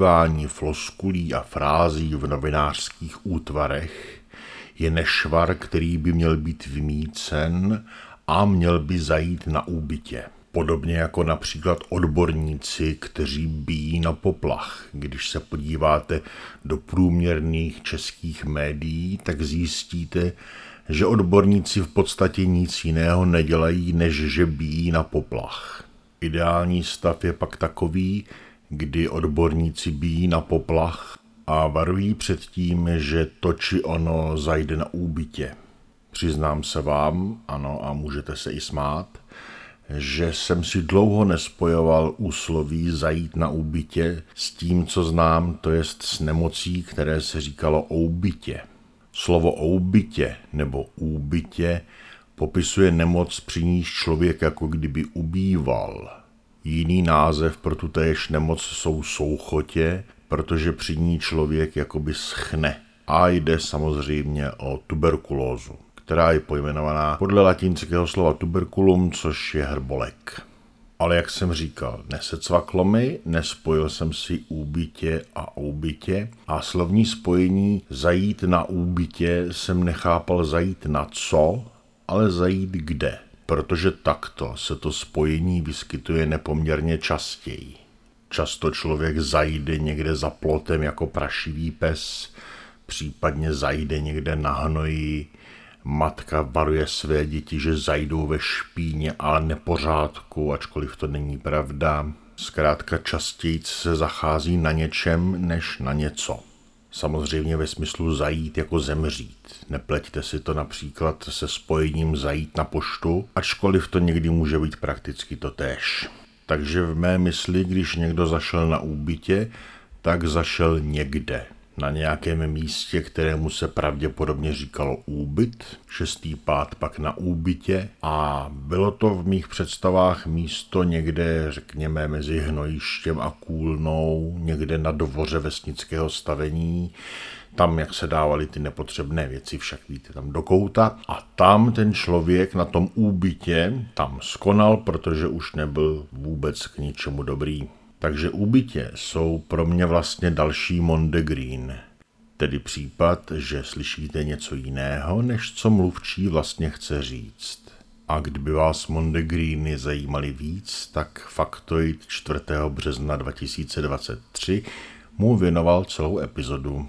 používání floskulí a frází v novinářských útvarech je nešvar, který by měl být vymícen a měl by zajít na úbytě. Podobně jako například odborníci, kteří bíjí na poplach. Když se podíváte do průměrných českých médií, tak zjistíte, že odborníci v podstatě nic jiného nedělají, než že bíjí na poplach. Ideální stav je pak takový, kdy odborníci bíjí na poplach a varují před tím, že to či ono zajde na úbytě. Přiznám se vám, ano, a můžete se i smát, že jsem si dlouho nespojoval úsloví zajít na úbytě s tím, co znám, to jest s nemocí, které se říkalo oubytě. Slovo oubytě nebo úbytě popisuje nemoc, při níž člověk jako kdyby ubýval. Jiný název pro tutéž nemoc jsou souchotě, protože při ní člověk jakoby schne. A jde samozřejmě o tuberkulózu která je pojmenovaná podle latinského slova tuberculum, což je hrbolek. Ale jak jsem říkal, nesecvaklo mi, nespojil jsem si úbytě a úbytě a slovní spojení zajít na úbytě jsem nechápal zajít na co, ale zajít kde, protože takto se to spojení vyskytuje nepoměrně častěji. Často člověk zajde někde za plotem jako prašivý pes, případně zajde někde na hnoji, Matka varuje své děti, že zajdou ve špíně, ale nepořádku, ačkoliv to není pravda. Zkrátka častěji se zachází na něčem, než na něco. Samozřejmě ve smyslu zajít jako zemřít. Nepleťte si to například se spojením zajít na poštu, ačkoliv to někdy může být prakticky to též. Takže v mé mysli, když někdo zašel na úbytě, tak zašel někde na nějakém místě, kterému se pravděpodobně říkalo úbyt, šestý pád pak na úbytě a bylo to v mých představách místo někde, řekněme, mezi hnojištěm a kůlnou, někde na dovoře vesnického stavení, tam, jak se dávaly ty nepotřebné věci, však víte, tam do kouta. A tam ten člověk na tom úbytě tam skonal, protože už nebyl vůbec k ničemu dobrý. Takže úbytě jsou pro mě vlastně další Monde Green. Tedy případ, že slyšíte něco jiného, než co mluvčí vlastně chce říct. A kdyby vás Monde Greeny zajímali víc, tak Faktoid 4. března 2023 mu věnoval celou epizodu.